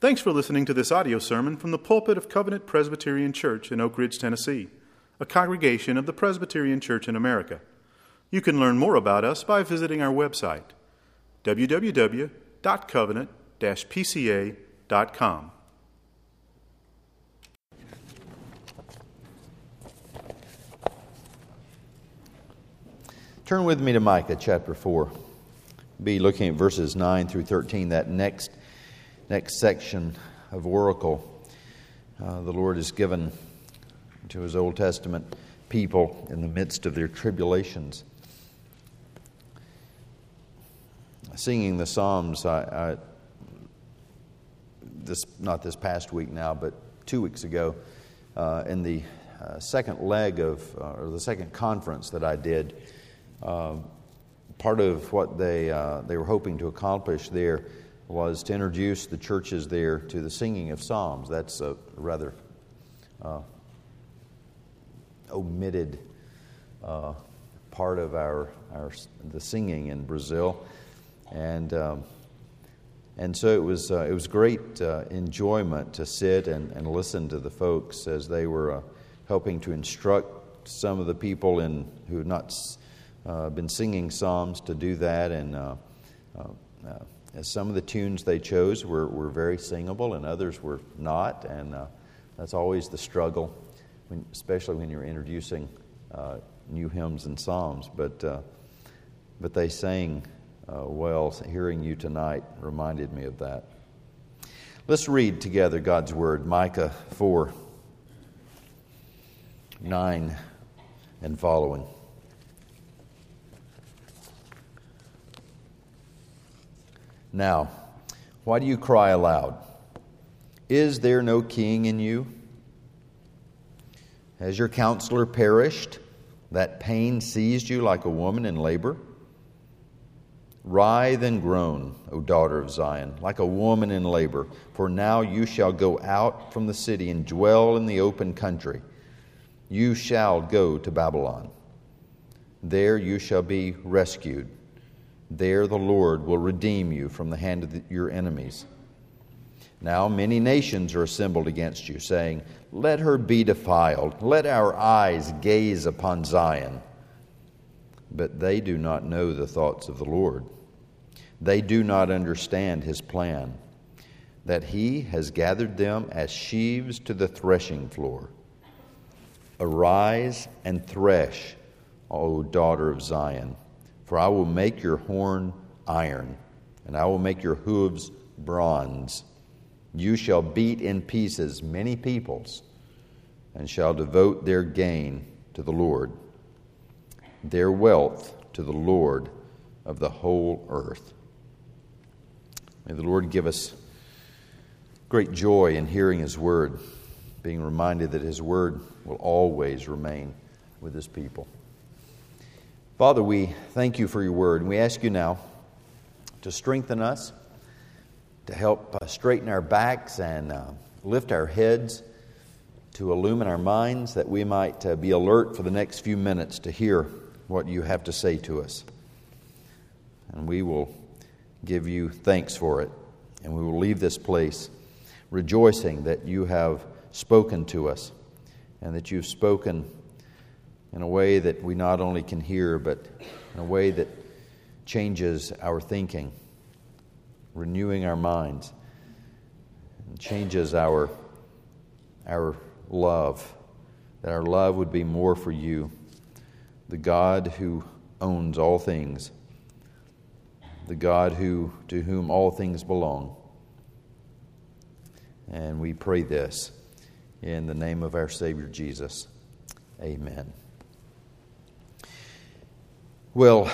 Thanks for listening to this audio sermon from the pulpit of Covenant Presbyterian Church in Oak Ridge, Tennessee, a congregation of the Presbyterian Church in America. You can learn more about us by visiting our website, www.covenant pca.com. Turn with me to Micah chapter 4. Be looking at verses 9 through 13, that next, next section of oracle uh, the Lord has given to his Old Testament people in the midst of their tribulations. Singing the Psalms, I, I, this not this past week now, but two weeks ago, uh, in the uh, second leg of, uh, or the second conference that I did, um, part of what they, uh, they were hoping to accomplish there was to introduce the churches there to the singing of psalms. That's a rather uh, omitted uh, part of our, our the singing in Brazil, and um, and so it was uh, it was great uh, enjoyment to sit and, and listen to the folks as they were uh, helping to instruct some of the people in who had not uh, been singing psalms to do that and some of the tunes they chose were, were very singable and others were not, and uh, that's always the struggle, when, especially when you're introducing uh, new hymns and psalms. But, uh, but they sang uh, well. Hearing you tonight reminded me of that. Let's read together God's Word, Micah 4 9 and following. Now, why do you cry aloud? Is there no king in you? Has your counselor perished? That pain seized you like a woman in labor? Writhe and groan, O daughter of Zion, like a woman in labor, for now you shall go out from the city and dwell in the open country. You shall go to Babylon. There you shall be rescued there the Lord will redeem you from the hand of the, your enemies. Now many nations are assembled against you, saying, Let her be defiled, let our eyes gaze upon Zion. But they do not know the thoughts of the Lord. They do not understand his plan, that he has gathered them as sheaves to the threshing floor. Arise and thresh, O daughter of Zion for I will make your horn iron, and I will make your hooves bronze. You shall beat in pieces many peoples, and shall devote their gain to the Lord, their wealth to the Lord of the whole earth. May the Lord give us great joy in hearing His word, being reminded that His word will always remain with His people. Father, we thank you for your word, and we ask you now to strengthen us, to help uh, straighten our backs and uh, lift our heads, to illumine our minds, that we might uh, be alert for the next few minutes to hear what you have to say to us. And we will give you thanks for it, and we will leave this place rejoicing that you have spoken to us and that you've spoken in a way that we not only can hear, but in a way that changes our thinking, renewing our minds, and changes our, our love, that our love would be more for you, the God who owns all things, the God who, to whom all things belong. And we pray this in the name of our Savior Jesus. Amen. Well,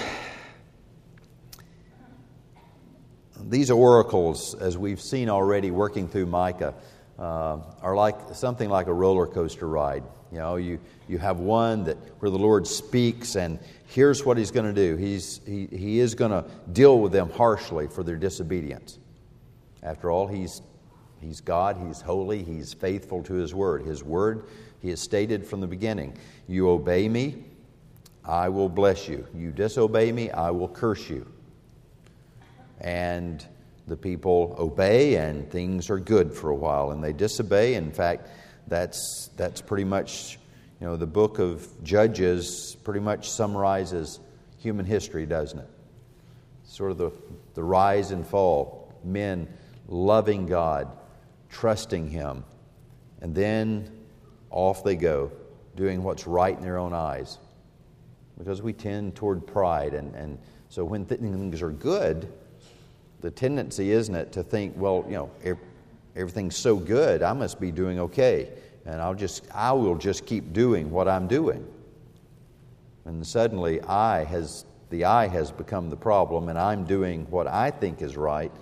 these oracles, as we've seen already working through Micah, uh, are like something like a roller coaster ride. You know, you, you have one that where the Lord speaks, and here's what He's going to do. He's, he, he is going to deal with them harshly for their disobedience. After all, He's, he's God, He's holy, He's faithful to His word. His word, He has stated from the beginning You obey me, I will bless you. You disobey me, I will curse you. And the people obey and things are good for a while and they disobey. In fact, that's, that's pretty much, you know, the book of Judges pretty much summarizes human history, doesn't it? Sort of the, the rise and fall, men loving God, trusting Him, and then off they go, doing what's right in their own eyes. Because we tend toward pride, and, and so when things are good, the tendency, isn't it, to think, well, you know, everything's so good, I must be doing okay. And I'll just, I will just keep doing what I'm doing. And suddenly, I has, the I has become the problem, and I'm doing what I think is right.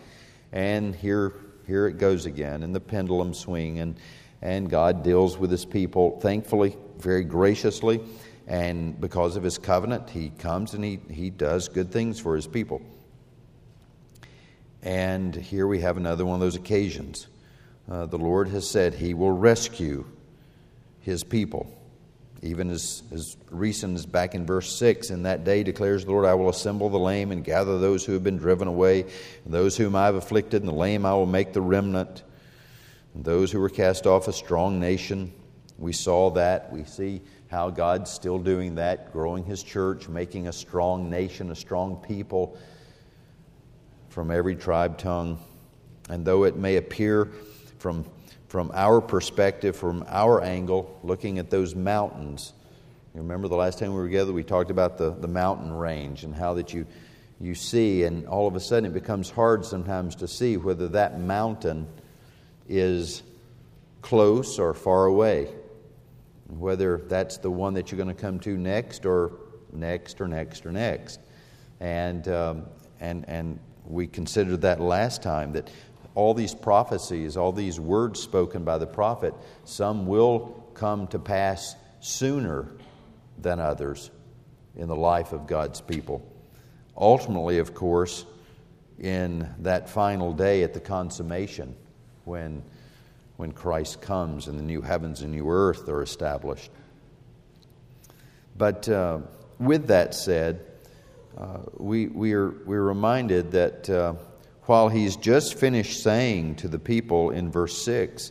And here, here it goes again, in the pendulum swing, and, and God deals with his people, thankfully, very graciously. And because of his covenant, he comes and he, he does good things for his people. And here we have another one of those occasions. Uh, the Lord has said he will rescue his people. Even as, as recent as back in verse 6, in that day declares the Lord, I will assemble the lame and gather those who have been driven away, and those whom I have afflicted, and the lame I will make the remnant, and those who were cast off a strong nation. We saw that. We see how God's still doing that, growing his church, making a strong nation, a strong people from every tribe, tongue. And though it may appear from, from our perspective, from our angle, looking at those mountains, you remember the last time we were together, we talked about the, the mountain range and how that you, you see, and all of a sudden it becomes hard sometimes to see whether that mountain is close or far away, whether that's the one that you're going to come to next or next or next or next. And, um, and, and we considered that last time that all these prophecies, all these words spoken by the prophet, some will come to pass sooner than others in the life of God's people. Ultimately, of course, in that final day at the consummation, when, when Christ comes and the new heavens and new earth are established. But uh, with that said, uh, we, we are, we're reminded that uh, while he's just finished saying to the people in verse 6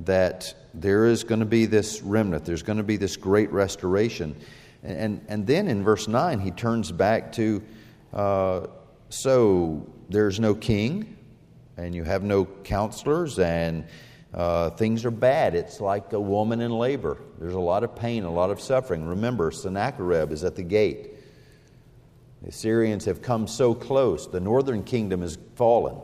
that there is going to be this remnant, there's going to be this great restoration. And, and then in verse 9, he turns back to uh, so there's no king, and you have no counselors, and uh, things are bad. It's like a woman in labor. There's a lot of pain, a lot of suffering. Remember, Sennacherib is at the gate. The Assyrians have come so close. The northern kingdom has fallen.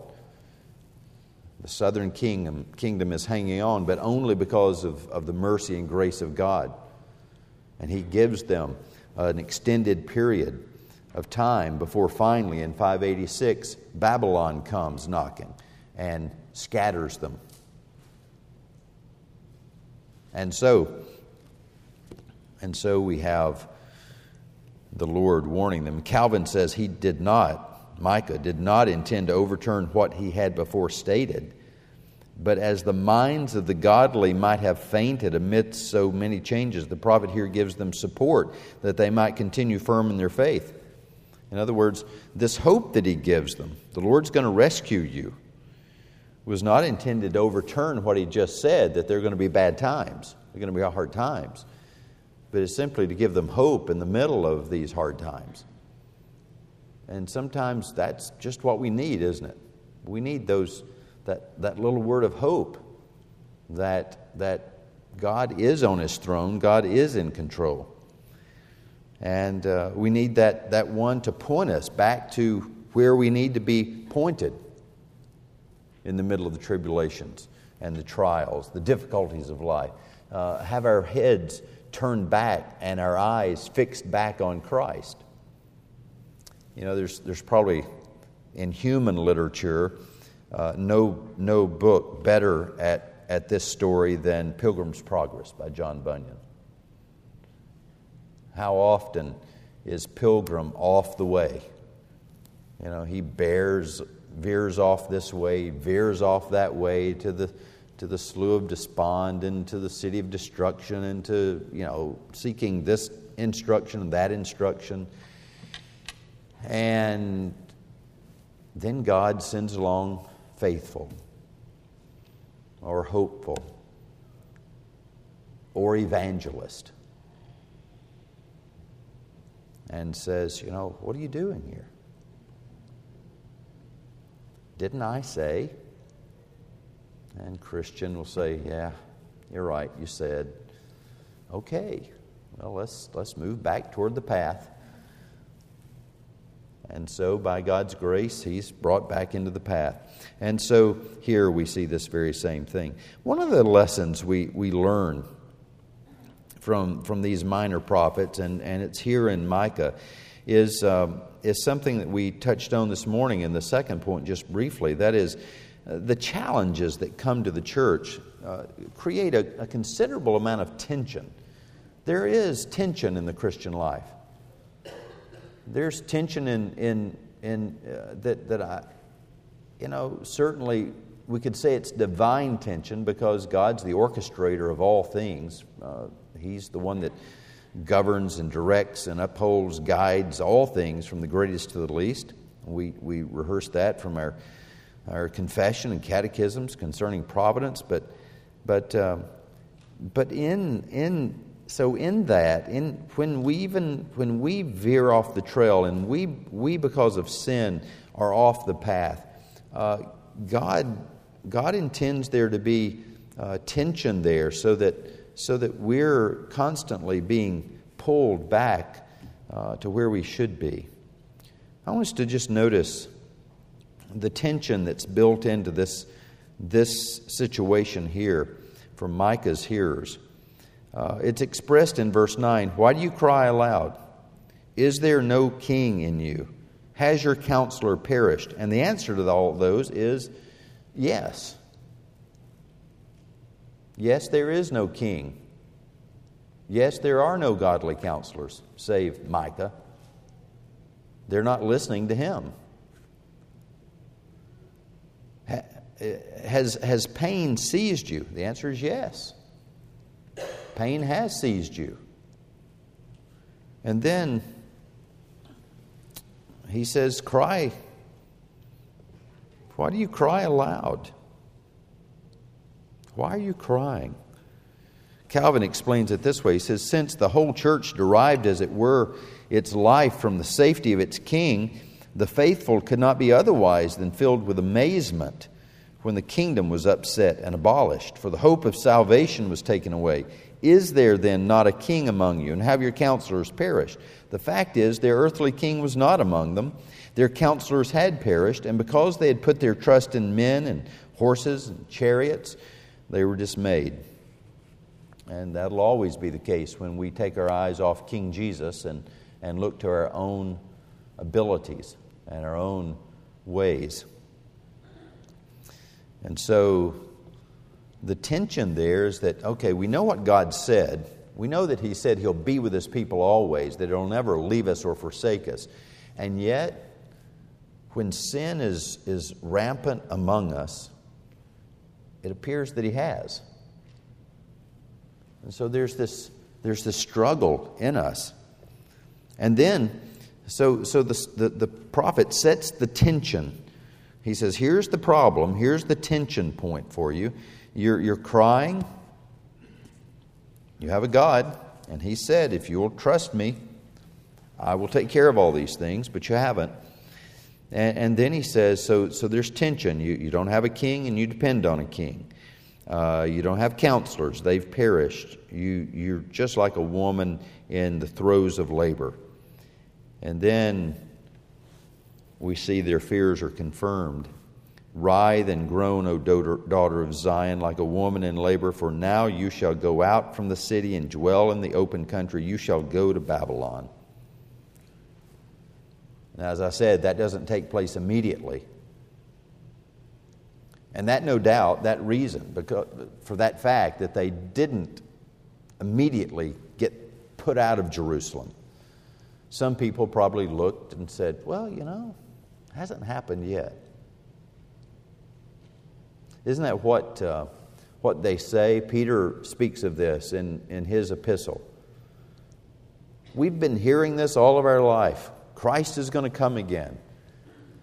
The southern kingdom, kingdom is hanging on, but only because of, of the mercy and grace of God. And He gives them an extended period of time before finally, in 586, Babylon comes knocking and scatters them. And so, and so we have the Lord warning them. Calvin says he did not, Micah did not intend to overturn what he had before stated, but as the minds of the godly might have fainted amidst so many changes, the prophet here gives them support that they might continue firm in their faith. In other words, this hope that he gives them, the Lord's going to rescue you, was not intended to overturn what he just said, that there are going to be bad times, there are going to be hard times but it's simply to give them hope in the middle of these hard times. And sometimes that's just what we need, isn't it? We need those that, that little word of hope that, that God is on his throne, God is in control. And uh, we need that, that one to point us back to where we need to be pointed in the middle of the tribulations and the trials, the difficulties of life. Uh, have our heads turned back and our eyes fixed back on Christ. You know, there's, there's probably in human literature uh, no, no book better at, at this story than Pilgrim's Progress by John Bunyan. How often is Pilgrim off the way? You know, he bears, veers off this way, veers off that way to the to the slough of despond and to the city of destruction and to, you know, seeking this instruction and that instruction. And then God sends along faithful or hopeful or evangelist and says, You know, what are you doing here? Didn't I say? And Christian will say, Yeah, you're right, you said. Okay, well, let's, let's move back toward the path. And so, by God's grace, he's brought back into the path. And so, here we see this very same thing. One of the lessons we, we learn from, from these minor prophets, and, and it's here in Micah, is, um, is something that we touched on this morning in the second point, just briefly. That is, uh, the challenges that come to the church uh, create a, a considerable amount of tension. There is tension in the Christian life. There's tension in, in, in uh, that, that I, you know, certainly we could say it's divine tension because God's the orchestrator of all things. Uh, he's the one that governs and directs and upholds, guides all things from the greatest to the least. We, we rehearse that from our, our confession and catechisms concerning providence, but, but, um, but in, in so in that, in when we even when we veer off the trail and we we because of sin are off the path, uh, God God intends there to be uh, tension there, so that so that we're constantly being pulled back uh, to where we should be. I want us to just notice the tension that's built into this this situation here for Micah's hearers. Uh, it's expressed in verse 9 Why do you cry aloud? Is there no king in you? Has your counselor perished? And the answer to all those is yes. Yes, there is no king. Yes, there are no godly counselors, save Micah. They're not listening to him. Has, has pain seized you? The answer is yes. Pain has seized you. And then he says, Cry. Why do you cry aloud? Why are you crying? Calvin explains it this way He says, Since the whole church derived, as it were, its life from the safety of its king, the faithful could not be otherwise than filled with amazement when the kingdom was upset and abolished, for the hope of salvation was taken away. Is there then not a king among you, and have your counselors perished? The fact is, their earthly king was not among them. Their counselors had perished, and because they had put their trust in men and horses and chariots, they were dismayed. And that'll always be the case when we take our eyes off King Jesus and, and look to our own abilities and our own ways. And so the tension there is that, okay, we know what God said. We know that He said He'll be with His people always, that He'll never leave us or forsake us. And yet, when sin is, is rampant among us, it appears that He has. And so there's this, there's this struggle in us. And then, so, so the, the, the prophet sets the tension. He says, Here's the problem, here's the tension point for you. You're, you're crying. You have a God, and He said, If you will trust me, I will take care of all these things, but you haven't. And, and then He says, so, so there's tension. You, you don't have a king, and you depend on a king. Uh, you don't have counselors, they've perished. You, you're just like a woman in the throes of labor. And then we see their fears are confirmed. Writhe and groan, O daughter of Zion, like a woman in labor, for now you shall go out from the city and dwell in the open country. You shall go to Babylon. Now, as I said, that doesn't take place immediately. And that, no doubt, that reason because, for that fact that they didn't immediately get put out of Jerusalem. Some people probably looked and said, well, you know, hasn't happened yet. Isn't that what, uh, what they say? Peter speaks of this in, in his epistle. We've been hearing this all of our life. Christ is going to come again.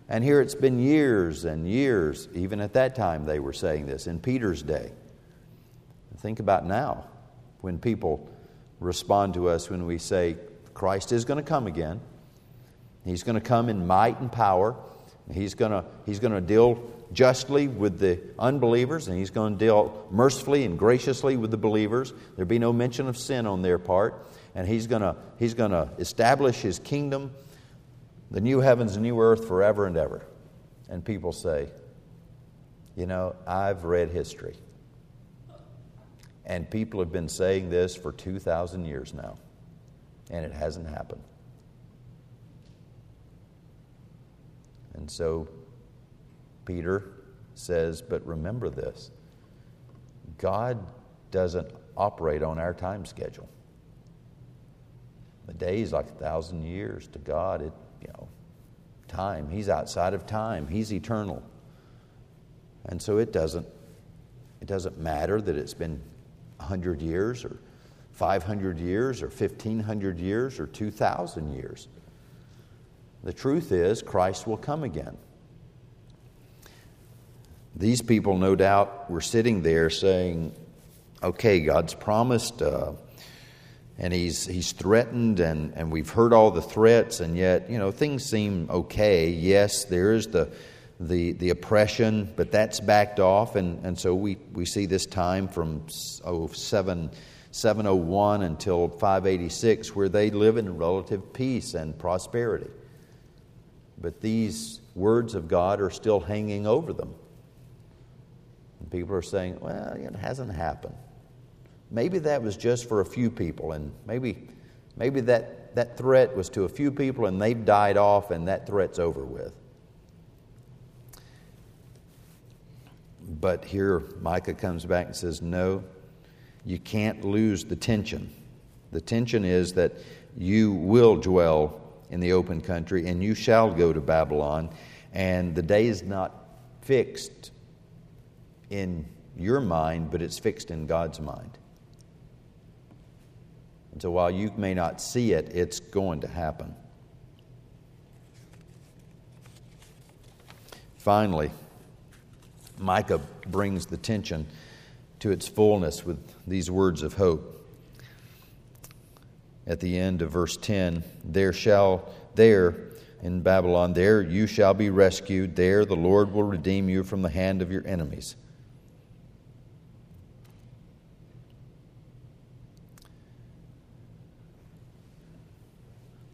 And here it's been years and years, even at that time they were saying this, in Peter's day. Think about now when people respond to us when we say, Christ is going to come again. He's going to come in might and power. He's going to, he's going to deal justly with the unbelievers, and he's going to deal mercifully and graciously with the believers. There'll be no mention of sin on their part. And he's going to, he's going to establish his kingdom, the new heavens and new earth forever and ever. And people say, You know, I've read history. And people have been saying this for 2,000 years now, and it hasn't happened. And so Peter says, But remember this God doesn't operate on our time schedule. The day is like a thousand years to God. It, time. He's outside of time. He's eternal. And so it doesn't, it doesn't matter that it's been 100 years or 500 years or 1,500 years or 2,000 years. The truth is, Christ will come again. These people, no doubt, were sitting there saying, okay, God's promised, uh, and he's, he's threatened, and, and we've heard all the threats, and yet, you know, things seem okay. Yes, there is the, the, the oppression, but that's backed off, and, and so we, we see this time from oh, 7, 701 until 586 where they live in relative peace and prosperity. But these words of God are still hanging over them. And people are saying, well, it hasn't happened. Maybe that was just for a few people, and maybe, maybe that, that threat was to a few people and they've died off and that threat's over with. But here Micah comes back and says, no, you can't lose the tension. The tension is that you will dwell in the open country, and you shall go to Babylon. And the day is not fixed in your mind, but it's fixed in God's mind. And so while you may not see it, it's going to happen. Finally, Micah brings the tension to its fullness with these words of hope. At the end of verse 10 there shall there in babylon there you shall be rescued. There the lord will redeem you from the hand of your enemies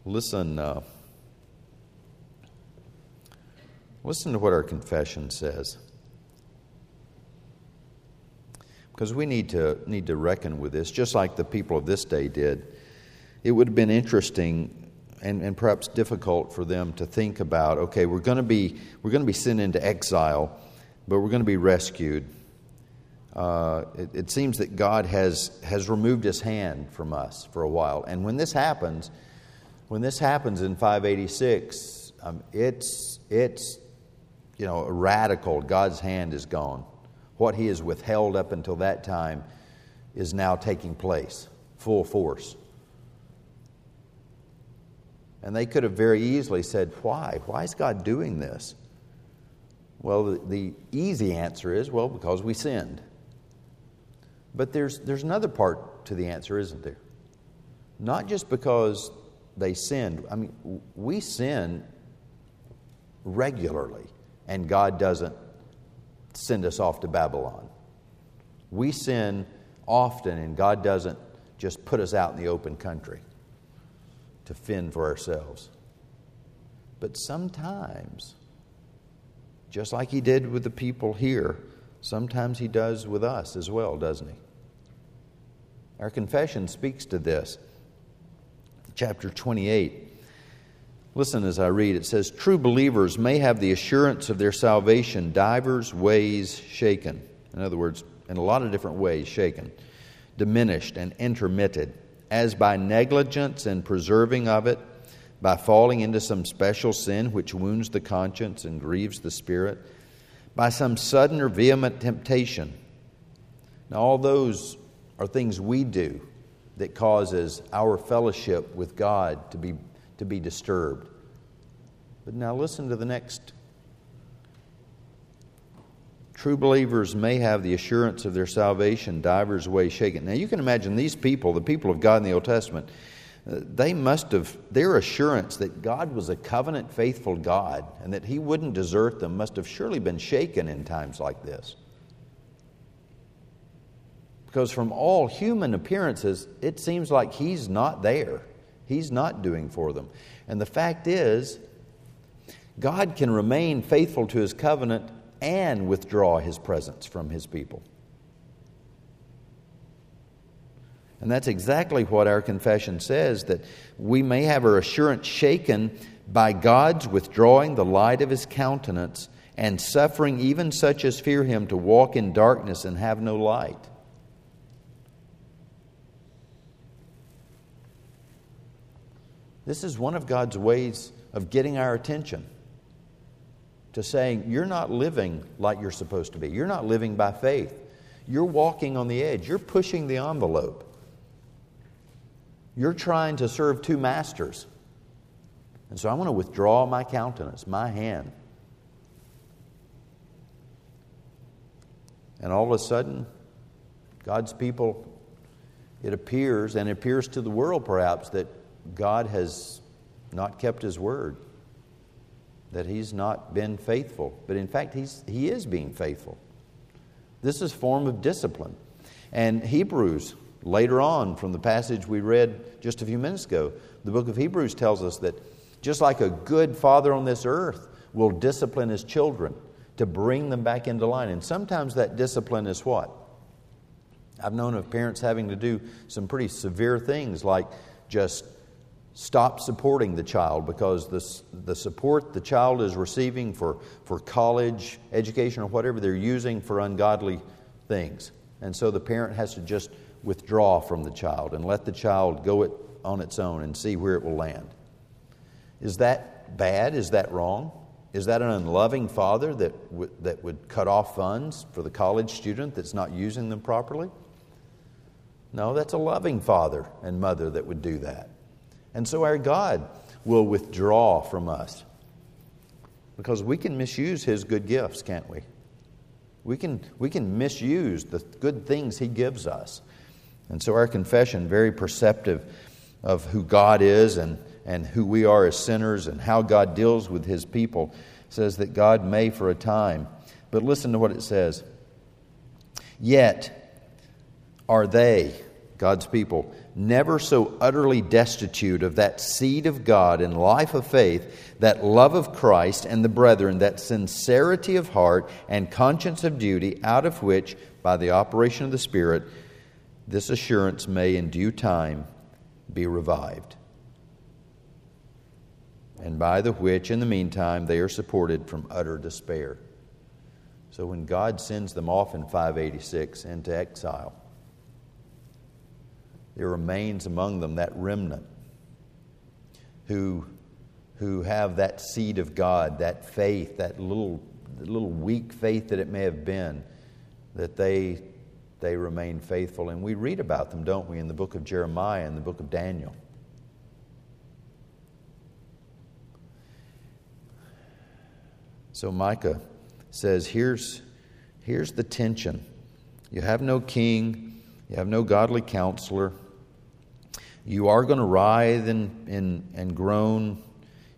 listen uh, listen to what our confession says because we need to need to reckon with this just like the people of this day did it would have been interesting and, and perhaps difficult for them to think about okay, we're going to be, we're going to be sent into exile, but we're going to be rescued. Uh, it, it, seems that God has, has removed his hand from us for a while. And when this happens, when this happens in 586, um, it's, it's you know, radical. God's hand is gone. What he has withheld up until that time is now taking place, full force. And they could have very easily said, Why? Why is God doing this? Well, the, the easy answer is, Well, because we sinned. But there's, there's another part to the answer, isn't there? Not just because they sinned. I mean, we sin regularly, and God doesn't send us off to Babylon. We sin often, and God doesn't just put us out in the open country to fend for ourselves. But sometimes, just like He did with the people here, sometimes He does with us as well, doesn't He? Our confession speaks to this. Chapter 28. Listen as I read. It says, True believers may have the assurance of their salvation divers ways shaken. In other words, in a lot of different ways shaken, diminished, and intermitted as by negligence and preserving of it, by falling into some special sin which wounds the conscience and grieves the spirit, by some sudden or vehement temptation. Now, all those are things we do that causes our fellowship with God to be, to be disturbed. But now listen to the next. True believers may have the assurance of their salvation, divers ways shaken. Now you can imagine these people, the people of God in the Old Testament, uh, they must have, their assurance that God was a covenant faithful God and that He wouldn't desert them must have surely been shaken in times like this. Because from all human appearances, it seems like He's not there. He's not doing for them. And the fact is, God can remain faithful to His covenant and withdraw his presence from his people. And that's exactly what our confession says that we may have our assurance shaken by God's withdrawing the light of his countenance and suffering even such as fear him to walk in darkness and have no light. This is one of God's ways of getting our attention to saying, You're not living like you're supposed to be. You're not living by faith. You're walking on the edge. You're pushing the envelope. You're trying to serve two masters. And so I want to withdraw my countenance, my hand. And all of a sudden, God's people, it appears, and it appears to the world perhaps, that God has not kept his word that he's not been faithful. But in fact, he's, he is being faithful. This is form of discipline. And Hebrews, later on from the passage we read just a few minutes ago, the book of Hebrews tells us that just like a good father on this earth will discipline his children to bring them back into line. And sometimes that discipline is what? I've known of parents having to do some pretty severe things like just stop supporting the child because the, the support the child is receiving for, for college education or whatever they're using for ungodly things. And so the parent has to just withdraw from the child and let the child go it on its own and see where it will land. Is that bad? Is that wrong? Is that an unloving father that, w- that would cut off funds for the college student that's not using them properly? No, that's a loving father and mother that would do that. And so our God will withdraw from us because we can misuse His good gifts, can't we? We can, we can misuse the good things He gives us. And so our confession, very perceptive of who God is and, and who we are as sinners and how God deals with His people, says that God may for a time. But listen to what it says. Yet are they, God's people, never so utterly destitute of that seed of God and life of faith, that love of Christ and the brethren, that sincerity of heart and conscience of duty, out of which, by the operation of the Spirit, this assurance may in due time be revived. And by the which, in the meantime, they are supported from utter despair. So when God sends them off in 586 into exile, there remains among them that remnant who, who have that seed of God, that faith, that little, little weak faith that it may have been, that they, they remain faithful. And we read about them, don't we, in the book of Jeremiah and the book of Daniel. So Micah says, here's, here's the tension. You have no king, you have no godly counselor, you are going to writhe and, and, and groan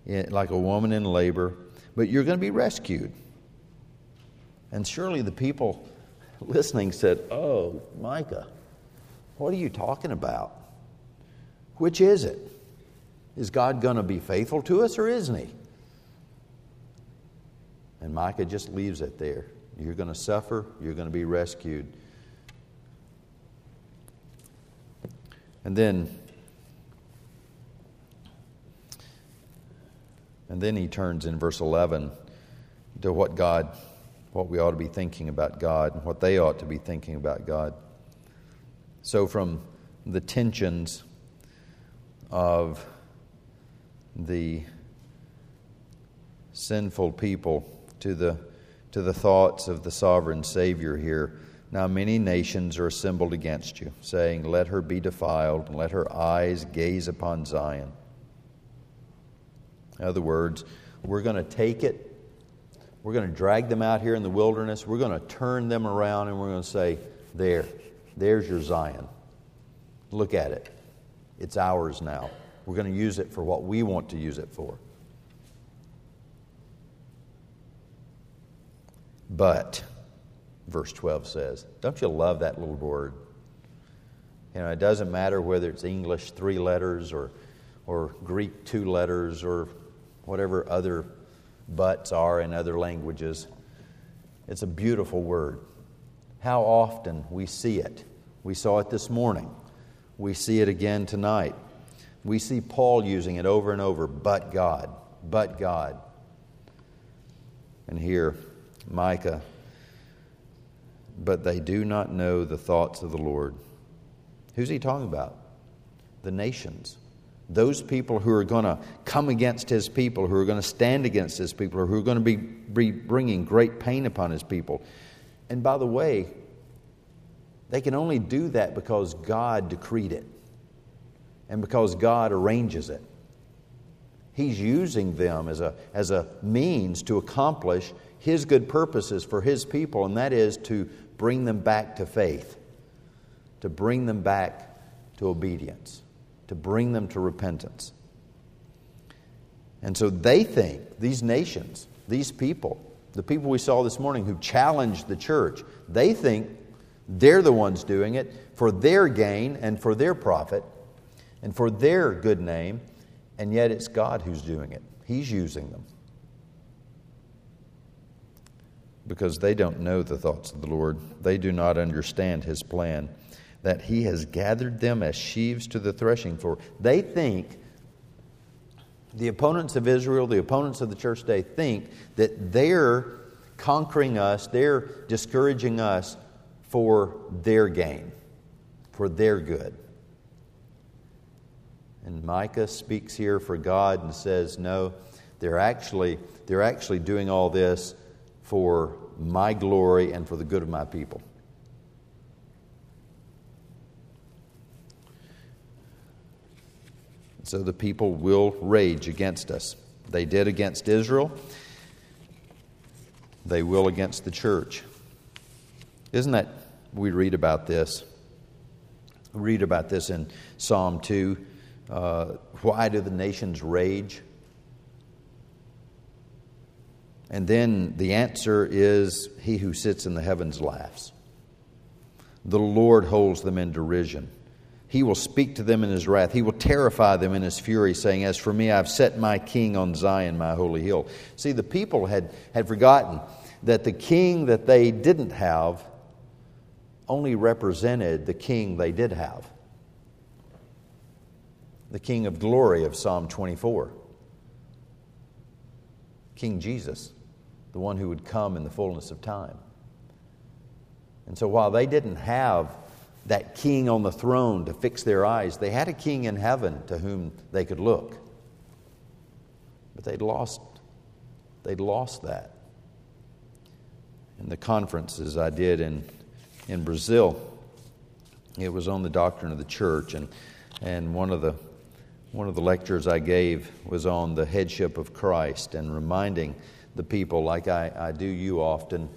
like a woman in labor, but you're going to be rescued. And surely the people listening said, Oh, Micah, what are you talking about? Which is it? Is God going to be faithful to us or isn't He? And Micah just leaves it there. You're going to suffer, you're going to be rescued. And then And then he turns in verse 11 to what God, what we ought to be thinking about God, and what they ought to be thinking about God. So, from the tensions of the sinful people to the, to the thoughts of the sovereign Savior here. Now, many nations are assembled against you, saying, Let her be defiled, and let her eyes gaze upon Zion. In other words, we're going to take it We're going to drag them out here in the wilderness. We're going to turn them around and we're going to say, There, there's your Zion. Look at it. It's ours now. We're going to use it for what we want to use it for. But, verse 12 says, don't you love that little word? You know, it doesn't matter whether it's English three letters or, or Greek two letters or whatever other buts are in other languages. It's a beautiful word. How often we see it. We saw it this morning. We see it again tonight. We see Paul using it over and over, but God, but God. And here, Micah, but they do not know the thoughts of the Lord. Who's he talking about? The nations. Those people who are going to come against his people, who are going to stand against his people, or who are going to be, be bringing great pain upon his people. And by the way, they can only do that because God decreed it and because God arranges it. He's using them as a, as a means to accomplish His good purposes for His people, and that is to bring them back to faith, to bring them back to obedience, to bring them to repentance. And so they think, these nations, these people, the people we saw this morning who challenged the church, they think they're the ones doing it for their gain and for their profit and for their good name, and yet it's God who's doing it. He's using them. Because they don't know the thoughts of the Lord, they do not understand His plan, that He has gathered them as sheaves to the threshing floor. They think, the opponents of Israel, the opponents of the church today, think that they're conquering us, they're discouraging us for their gain, for their good. And Micah speaks here for God and says, No, they're actually, they're actually doing all this for my glory and for the good of my people. So the people will rage against us. They did against Israel, they will against the church. Isn't that we read about this. read about this in Psalm 2. Uh, why do the nations rage? And then the answer is He who sits in the heavens laughs. The Lord holds them in derision. He will speak to them in his wrath. He will terrify them in his fury, saying, As for me, I've set my king on Zion, my holy hill. See, the people had, had forgotten that the king that they didn't have only represented the king they did have the king of glory of Psalm 24. King Jesus, the one who would come in the fullness of time. And so while they didn't have that king on the throne to fix their eyes, they had a king in heaven to whom they could look. But they'd lost, they'd lost that. In the conferences I did in in Brazil. It was on the doctrine of the church, and, and one, of the, one of the lectures I gave was on the headship of Christ and reminding the people, like I, I do you often,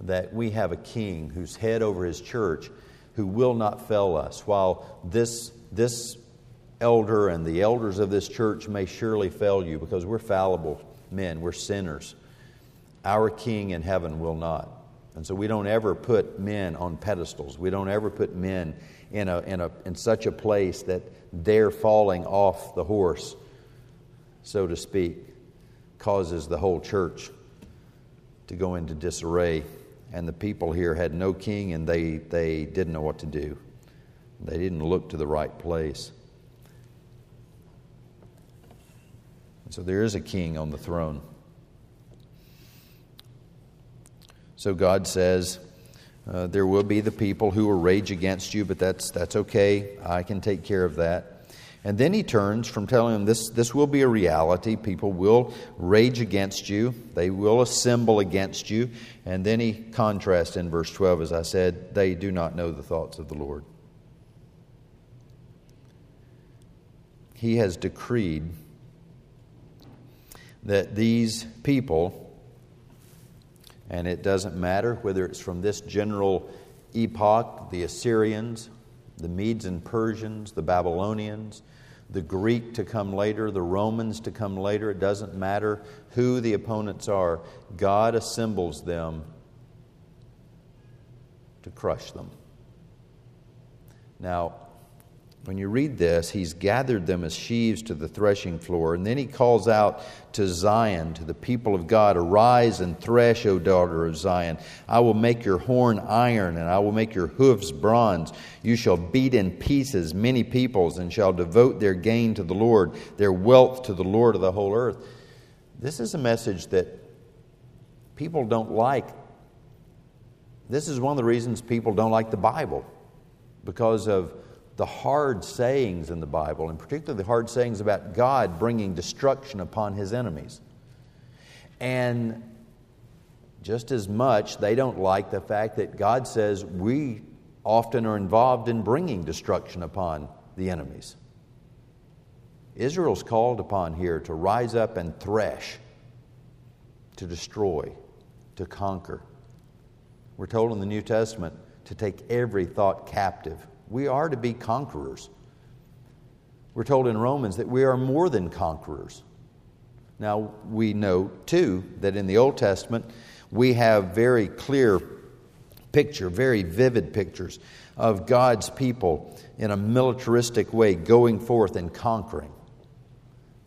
that we have a king who's head over his church who will not fail us. While this, this elder and the elders of this church may surely fail you because we're fallible men, we're sinners, our king in heaven will not. And so we don't ever put men on pedestals. We don't ever put men in, a, in, a, in such a place that they're falling off the horse, so to speak, causes the whole church to go into disarray. And the people here had no king and they, they didn't know what to do. They didn't look to the right place. And so there is a king on the throne. So God says, uh, there will be the people who will rage against you, but that's, that's okay. I can take care of that. And then he turns from telling them this, this will be a reality. People will rage against you, they will assemble against you. And then he contrasts in verse 12, as I said, they do not know the thoughts of the Lord. He has decreed that these people And it doesn't matter whether it's from this general epoch, the Assyrians, the Medes and Persians, the Babylonians, the Greek to come later, the Romans to come later. It doesn't matter who the opponents are. God assembles them to crush them. Now, when you read this, he's gathered them as sheaves to the threshing floor, and then he calls out to Zion, to the people of God Arise and thresh, O daughter of Zion. I will make your horn iron, and I will make your hoofs bronze. You shall beat in pieces many peoples, and shall devote their gain to the Lord, their wealth to the Lord of the whole earth. This is a message that people don't like. This is one of the reasons people don't like the Bible, because of the hard sayings in the Bible, and particularly the hard sayings about God bringing destruction upon his enemies. And just as much, they don't like the fact that God says we often are involved in bringing destruction upon the enemies. Israel's called upon here to rise up and thresh, to destroy, to conquer. We're told in the New Testament to take every thought captive we are to be conquerors. We're told in Romans that we are more than conquerors. Now, we know, too, that in the Old Testament, we have very clear picture, very vivid pictures of God's people in a militaristic way going forth and conquering.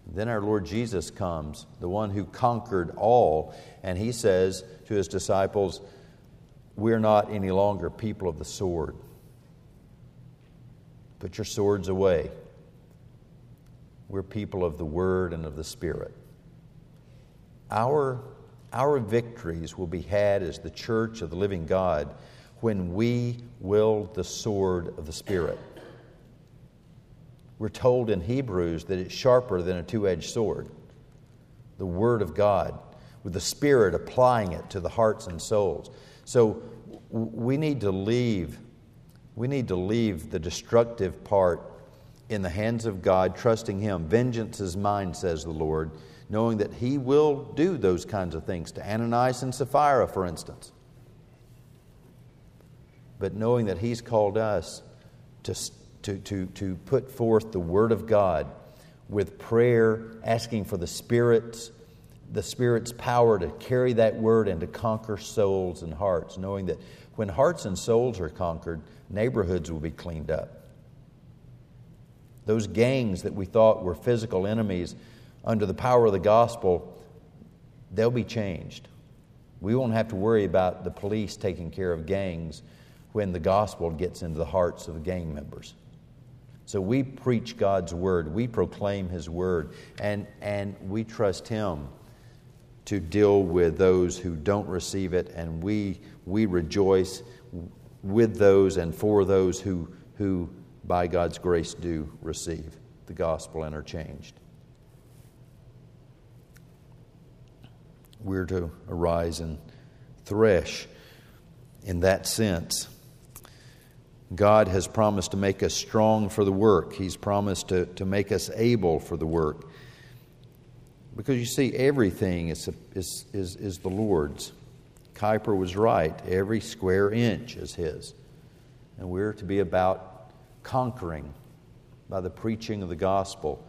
Then our Lord Jesus comes, the one who conquered all, and he says to his disciples, We're not any longer people of the sword. Put your swords away. We're people of the Word and of the Spirit. Our, our victories will be had as the church of the living God when we wield the sword of the Spirit. We're told in Hebrews that it's sharper than a two edged sword. The Word of God, with the Spirit applying it to the hearts and souls. So we need to leave we need to leave the destructive part in the hands of God, trusting Him. Vengeance is mine, says the Lord, knowing that He will do those kinds of things to Ananias and Sapphira, for instance. But knowing that He's called us to, to, to, to put forth the Word of God with prayer, asking for the Spirit's, the Spirit's power to carry that Word and to conquer souls and hearts, knowing that when hearts and souls are conquered, neighborhoods will be cleaned up. Those gangs that we thought were physical enemies, under the power of the gospel, they'll be changed. We won't have to worry about the police taking care of gangs when the gospel gets into the hearts of the gang members. So we preach God's word, we proclaim His word, and, and we trust Him to deal with those who don't receive it, and we, we rejoice with those and for those who, who by God's grace, do receive the gospel and are changed. We're to arise and thresh in that sense. God has promised to make us strong for the work. He's promised to, to make us able for the work. Because you see, everything is, is, is, is the Lord's. Kuyper was right. Every square inch is His. And we're to be about conquering by the preaching of the gospel.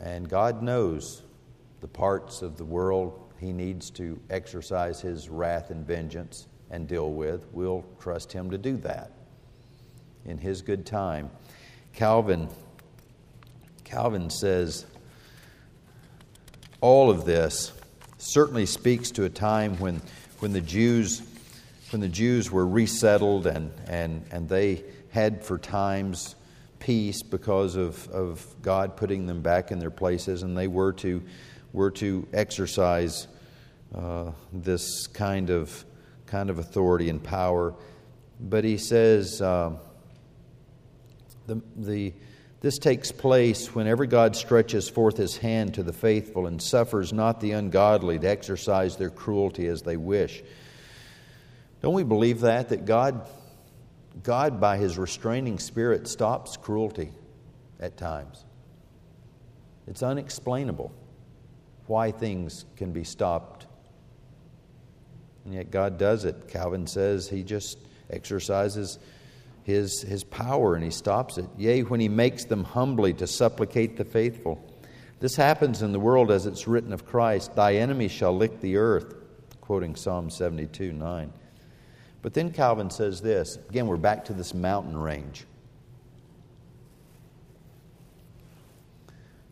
And God knows the parts of the world He needs to exercise His wrath and vengeance and deal with. We'll trust Him to do that in His good time. Calvin, Calvin says, all of this certainly speaks to a time when, when the Jews when the Jews were resettled and, and, and they had for times peace because of, of God putting them back in their places, and they were to, were to exercise uh, this kind of, kind of authority and power. But he says uh, the, the, this takes place whenever God stretches forth his hand to the faithful and suffers not the ungodly to exercise their cruelty as they wish. Don't we believe that? That God, God by his restraining spirit, stops cruelty at times. It's unexplainable why things can be stopped And yet God does it. Calvin says he just exercises his, his power and he stops it. Yea, when he makes them humbly to supplicate the faithful. This happens in the world as it's written of Christ Thy enemies shall lick the earth, quoting Psalm 72 9. But then Calvin says this again, we're back to this mountain range.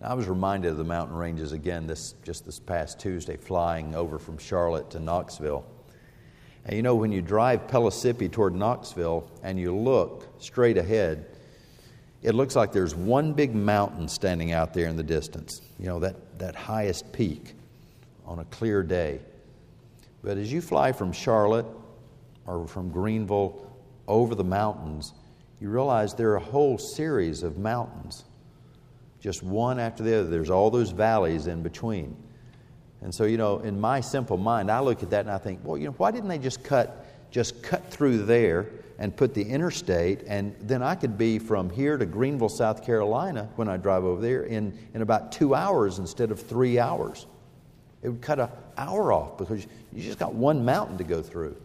Now, I was reminded of the mountain ranges again this just this past Tuesday, flying over from Charlotte to Knoxville. And you know, when you drive Pellissippi toward Knoxville and you look straight ahead, it looks like there's one big mountain standing out there in the distance. You know, that, that highest peak on a clear day. But as you fly from Charlotte or from Greenville over the mountains, you realize there are a whole series of mountains just one after the other. There's all those valleys in between. And so, you know, in my simple mind, I look at that and I think, well, you know, why didn't they just cut just cut through there and put the interstate and then I could be from here to Greenville, South Carolina when I drive over there in, in about two hours instead of three hours. It would cut an hour off because you just got one mountain to go through.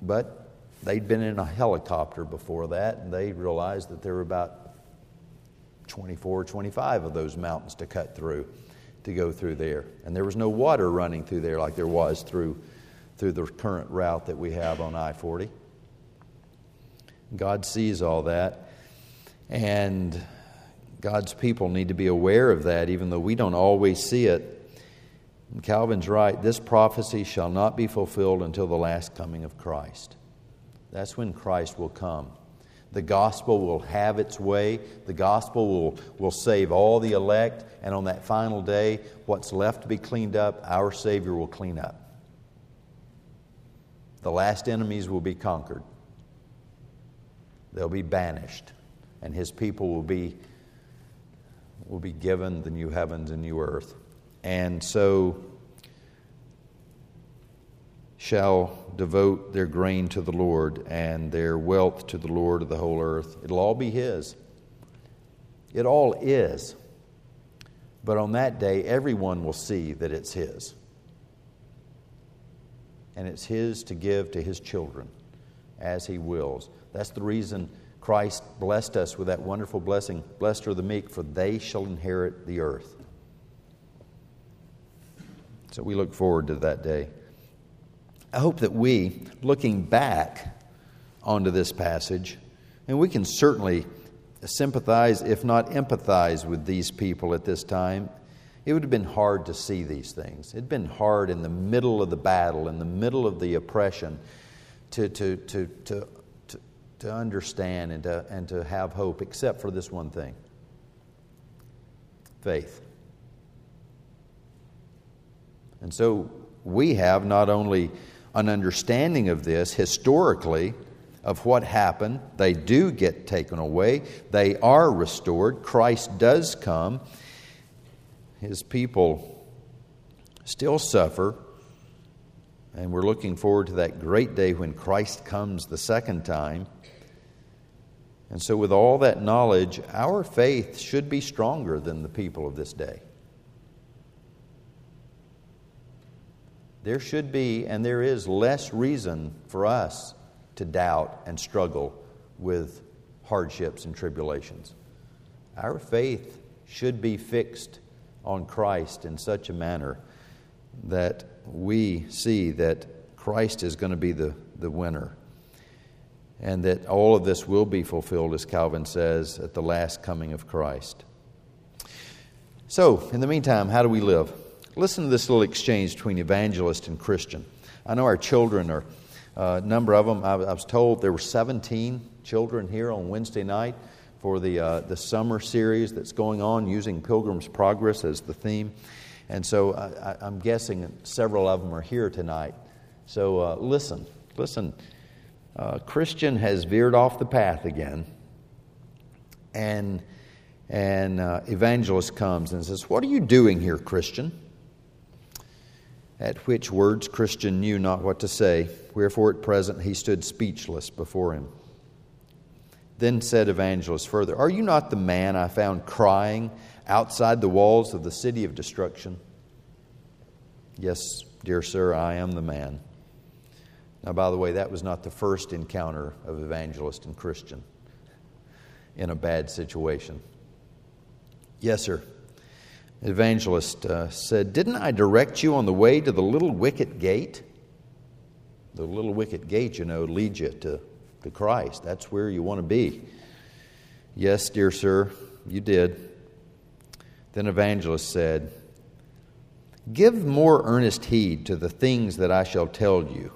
But they'd been in a helicopter before that and they realized that there were about 24, 25 of those mountains to cut through, to go through there. And there was no water running through there like there was through, through the current route that we have on I 40. God sees all that. And God's people need to be aware of that, even though we don't always see it. And Calvin's right this prophecy shall not be fulfilled until the last coming of Christ. That's when Christ will come. The gospel will have its way. The gospel will, will save all the elect. And on that final day, what's left to be cleaned up, our Savior will clean up. The last enemies will be conquered, they'll be banished, and His people will be, will be given the new heavens and new earth. And so, shall devote their grain to the Lord and their wealth to the Lord of the whole earth. It'll all be His. It all is. But on that day, everyone will see that it's His. And it's His to give to His children as He wills. That's the reason Christ blessed us with that wonderful blessing Blessed are the meek, for they shall inherit the earth. So we look forward to that day. I hope that we, looking back onto this passage, and we can certainly sympathize, if not empathize, with these people at this time. It would have been hard to see these things. It had been hard in the middle of the battle, in the middle of the oppression, to, to, to, to, to, to understand and to, and to have hope, except for this one thing faith. And so we have not only an understanding of this historically of what happened. They do get taken away, they are restored. Christ does come. His people still suffer. And we're looking forward to that great day when Christ comes the second time. And so, with all that knowledge, our faith should be stronger than the people of this day. There should be and there is less reason for us to doubt and struggle with hardships and tribulations. Our faith should be fixed on Christ in such a manner that we see that Christ is going to be the, the winner and that all of this will be fulfilled, as Calvin says, at the last coming of Christ. So, in the meantime, how do we live? Listen to this little exchange between evangelist and Christian. I know our children are, uh, a number of them, I, I, was told there were 17 children here on Wednesday night for the, uh, the summer series that's going on using Pilgrim's Progress as the theme. And so I, am guessing several of them are here tonight. So uh, listen, listen. Uh, Christian has veered off the path again. And, and uh, evangelist comes and says, What are you doing here, Christian? At which words Christian knew not what to say, wherefore at present he stood speechless before him. Then said Evangelist further, Are you not the man I found crying outside the walls of the city of destruction? Yes, dear sir, I am the man. Now, by the way, that was not the first encounter of evangelist and Christian in a bad situation. Yes, sir. Evangelist uh, said, Didn't I direct you on the way to the little wicket gate? The little wicket gate, you know, leads you to, to Christ. That's where you want to be. Yes, dear sir, you did. Then Evangelist said, Give more earnest heed to the things that I shall tell you.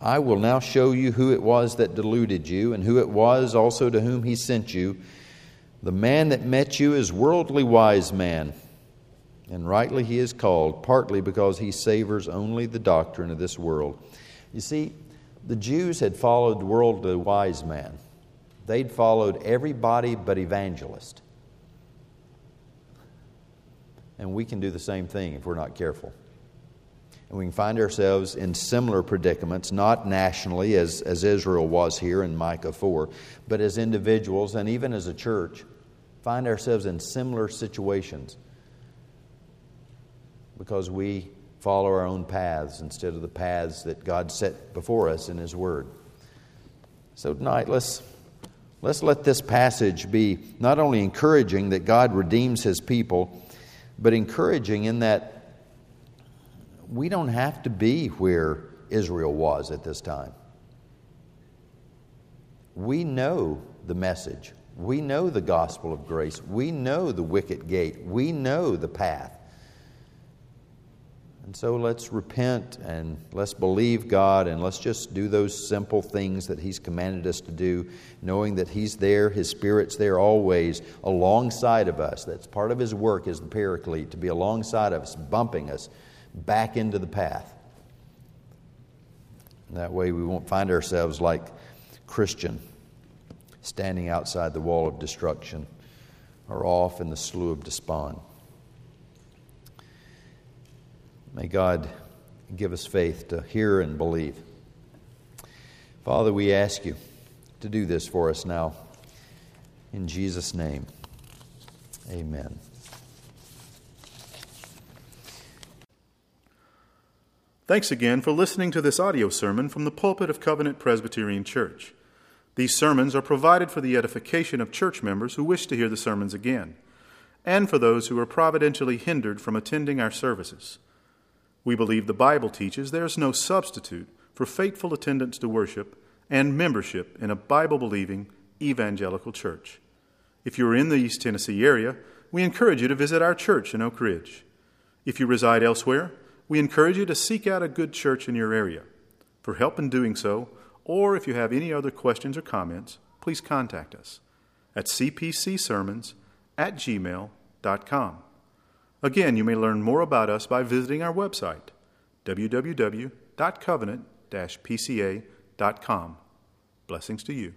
I will now show you who it was that deluded you, and who it was also to whom he sent you. The man that met you is worldly wise man, and rightly he is called, partly because he savors only the doctrine of this world. You see, the Jews had followed worldly wise man. They'd followed everybody but evangelist. And we can do the same thing if we're not careful. And we can find ourselves in similar predicaments, not nationally as, as Israel was here in Micah 4, but as individuals and even as a church, find ourselves in similar situations because we follow our own paths instead of the paths that God set before us in His Word. So tonight, let's, let's let this passage be not only encouraging that God redeems His people, but encouraging in that we don't have to be where Israel was at this time. We know the message. We know the gospel of grace. We know the wicket gate. We know the path. And so let's repent and let's believe God and let's just do those simple things that He's commanded us to do, knowing that He's there, His Spirit's there always alongside of us. That's part of His work as the Paraclete, to be alongside of us, bumping us back into the path. That way we won't find ourselves like Christian, standing outside the wall of destruction or off in the slough of despond. May God give us faith to hear and believe. Father, we ask you to do this for us now. In Jesus' name, amen. Thanks again for listening to this audio sermon from the pulpit of Covenant Presbyterian Church. These sermons are provided for the edification of church members who wish to hear the sermons again, and for those who are providentially hindered from attending our services. We believe the Bible teaches there is no substitute for faithful attendance to worship and membership in a Bible believing evangelical church. If you are in the East Tennessee area, we encourage you to visit our church in Oak Ridge. If you reside elsewhere, we encourage you to seek out a good church in your area. For help in doing so, or if you have any other questions or comments, please contact us at cpcsermons at gmail.com. Again, you may learn more about us by visiting our website, www.covenant pca.com. Blessings to you.